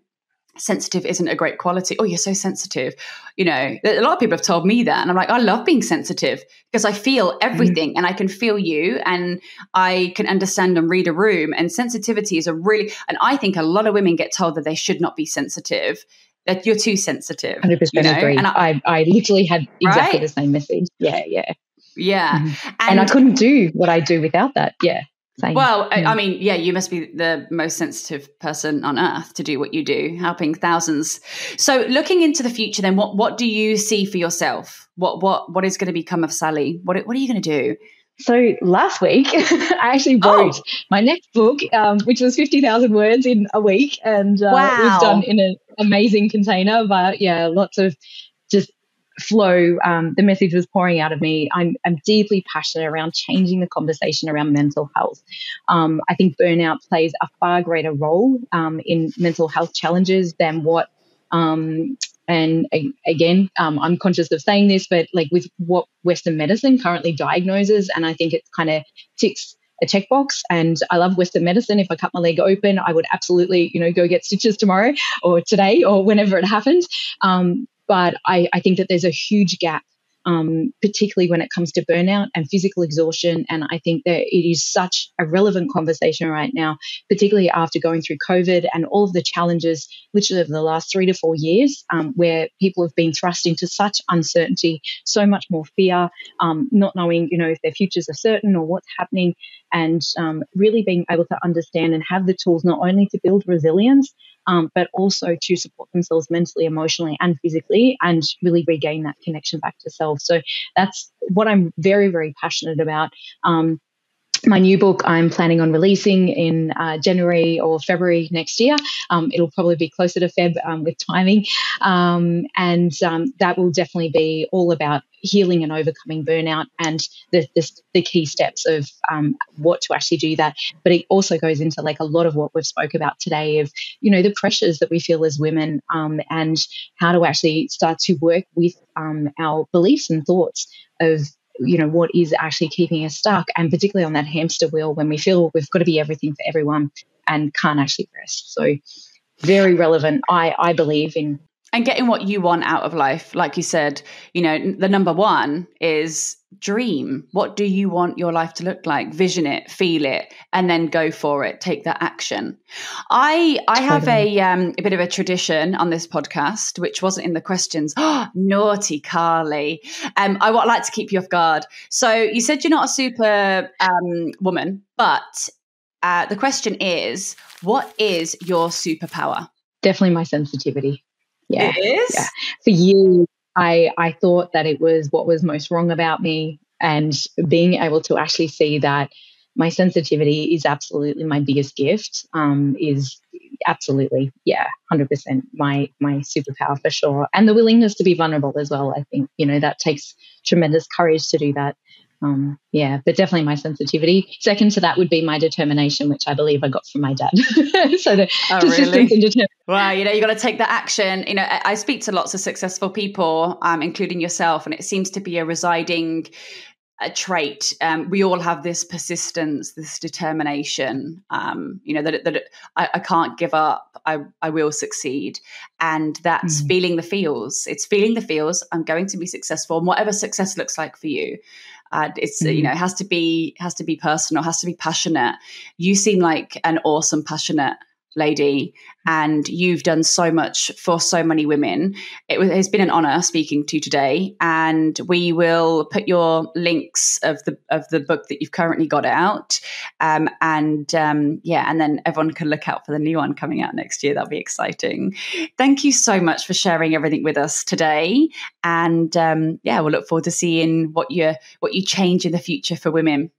sensitive isn't a great quality. Oh, you're so sensitive. You know, a lot of people have told me that. And I'm like, I love being sensitive because I feel everything mm-hmm. and I can feel you and I can understand and read a room. And sensitivity is a really, and I think a lot of women get told that they should not be sensitive. That you're too sensitive. 100% you know? agree. And I, I, I literally had exactly right? the same message. Yeah, yeah. Yeah. Mm-hmm. And, and I couldn't do what I do without that. Yeah. Same. Well, I, I, mean, yeah, you must be the most sensitive person on earth to do what you do, helping thousands. So, looking into the future, then, what what do you see for yourself? What what what is going to become of Sally? What what are you going to do? So last week, I actually wrote oh. my next book, um, which was fifty thousand words in a week, and uh, wow. it was done in an amazing container. But yeah, lots of just flow, um, the message was pouring out of me. I'm, I'm deeply passionate around changing the conversation around mental health. Um, I think burnout plays a far greater role um, in mental health challenges than what. Um, and again, um, I'm conscious of saying this, but like with what Western medicine currently diagnoses, and I think it kind of ticks a checkbox. And I love Western medicine. If I cut my leg open, I would absolutely, you know, go get stitches tomorrow or today or whenever it happens. Um, but I, I think that there's a huge gap um, particularly when it comes to burnout and physical exhaustion. And I think that it is such a relevant conversation right now, particularly after going through COVID and all of the challenges, literally over the last three to four years, um, where people have been thrust into such uncertainty, so much more fear, um, not knowing, you know, if their futures are certain or what's happening, and um, really being able to understand and have the tools not only to build resilience, um, but also to support themselves mentally, emotionally, and physically, and really regain that connection back to self. So that's what I'm very, very passionate about. Um, my new book I'm planning on releasing in uh, January or February next year. Um, it'll probably be closer to Feb um, with timing. Um, and um, that will definitely be all about healing and overcoming burnout and the, the, the key steps of um, what to actually do that. But it also goes into like a lot of what we've spoke about today of, you know, the pressures that we feel as women um, and how to actually start to work with our beliefs and thoughts of you know what is actually keeping us stuck and particularly on that hamster wheel when we feel we've got to be everything for everyone and can't actually rest so very relevant i i believe in and getting what you want out of life like you said you know the number one is dream. What do you want your life to look like? Vision it feel it and then go for it. Take that action. I i have a um a bit of a tradition on this podcast which wasn't in the questions. Oh, naughty carly. Um i would like to keep you off guard. So you said you're not a super um woman but uh, the question is what is your superpower? Definitely my sensitivity yeah. It is? Yeah. For years, I, I thought that it was what was most wrong about me. And being able to actually see that my sensitivity is absolutely my biggest gift um, is absolutely, yeah, 100% my, my superpower for sure. And the willingness to be vulnerable as well. I think, you know, that takes tremendous courage to do that. Um, yeah, but definitely my sensitivity. Second to that would be my determination, which I believe I got from my dad. so the oh, persistence really? and determination. Well, you know, you got to take the action. You know, I speak to lots of successful people, um, including yourself, and it seems to be a residing a trait. Um, we all have this persistence, this determination. Um, you know that that I, I, can't give up. I I will succeed, and that's mm. feeling the feels. It's feeling the feels. I'm going to be successful, and whatever success looks like for you. Uh, it's mm. you know it has to be has to be personal, has to be passionate. You seem like an awesome, passionate lady and you've done so much for so many women. It has been an honor speaking to you today and we will put your links of the of the book that you've currently got out um, and um, yeah and then everyone can look out for the new one coming out next year. That'll be exciting. Thank you so much for sharing everything with us today and um, yeah we'll look forward to seeing what you what you change in the future for women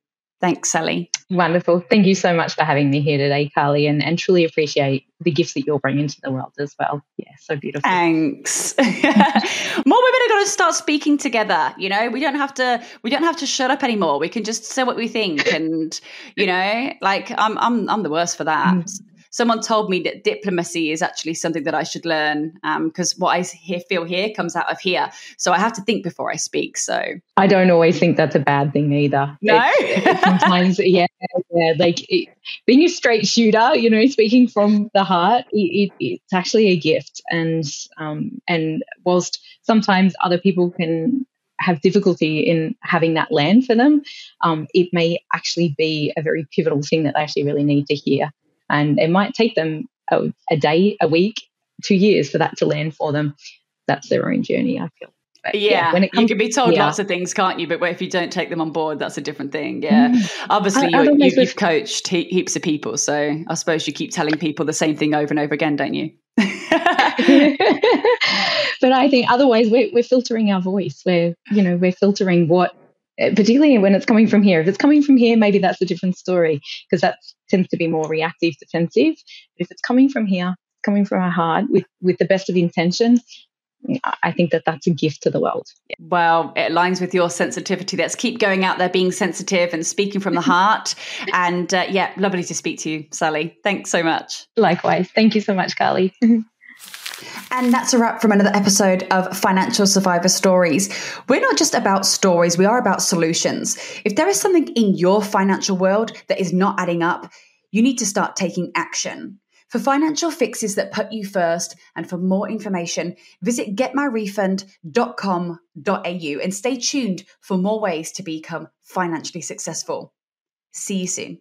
Thanks, Sally. Wonderful. Thank you so much for having me here today, Carly, and, and truly appreciate the gifts that you're bringing to the world as well. Yeah, so beautiful. Thanks. More women are going to start speaking together. You know, we don't have to. We don't have to shut up anymore. We can just say what we think, and you know, like I'm, I'm, I'm the worst for that. Mm someone told me that diplomacy is actually something that I should learn because um, what I hear, feel here comes out of here. So I have to think before I speak. So I don't always think that's a bad thing either. No, it, it, sometimes yeah, yeah, like it, being a straight shooter, you know, speaking from the heart, it's actually a gift. And um, and whilst sometimes other people can have difficulty in having that land for them, um, it may actually be a very pivotal thing that they actually really need to hear. And it might take them a, a day, a week, two years for that to land for them. That's their own journey, I feel. But yeah, yeah when it comes, you can be told yeah. lots of things, can't you? But if you don't take them on board, that's a different thing. Yeah, mm. obviously you, you, have coached he- heaps of people, so I suppose you keep telling people the same thing over and over again, don't you? but I think otherwise we're, we're filtering our voice. We're you know we're filtering what particularly when it's coming from here. If it's coming from here, maybe that's a different story because that tends to be more reactive, defensive. But if it's coming from here, coming from our heart with with the best of intention, I think that that's a gift to the world. Well, it aligns with your sensitivity. Let's keep going out there, being sensitive and speaking from the heart. and uh, yeah, lovely to speak to you, Sally. Thanks so much. Likewise. Thank you so much, Carly. And that's a wrap from another episode of Financial Survivor Stories. We're not just about stories, we are about solutions. If there is something in your financial world that is not adding up, you need to start taking action. For financial fixes that put you first and for more information, visit getmyrefund.com.au and stay tuned for more ways to become financially successful. See you soon.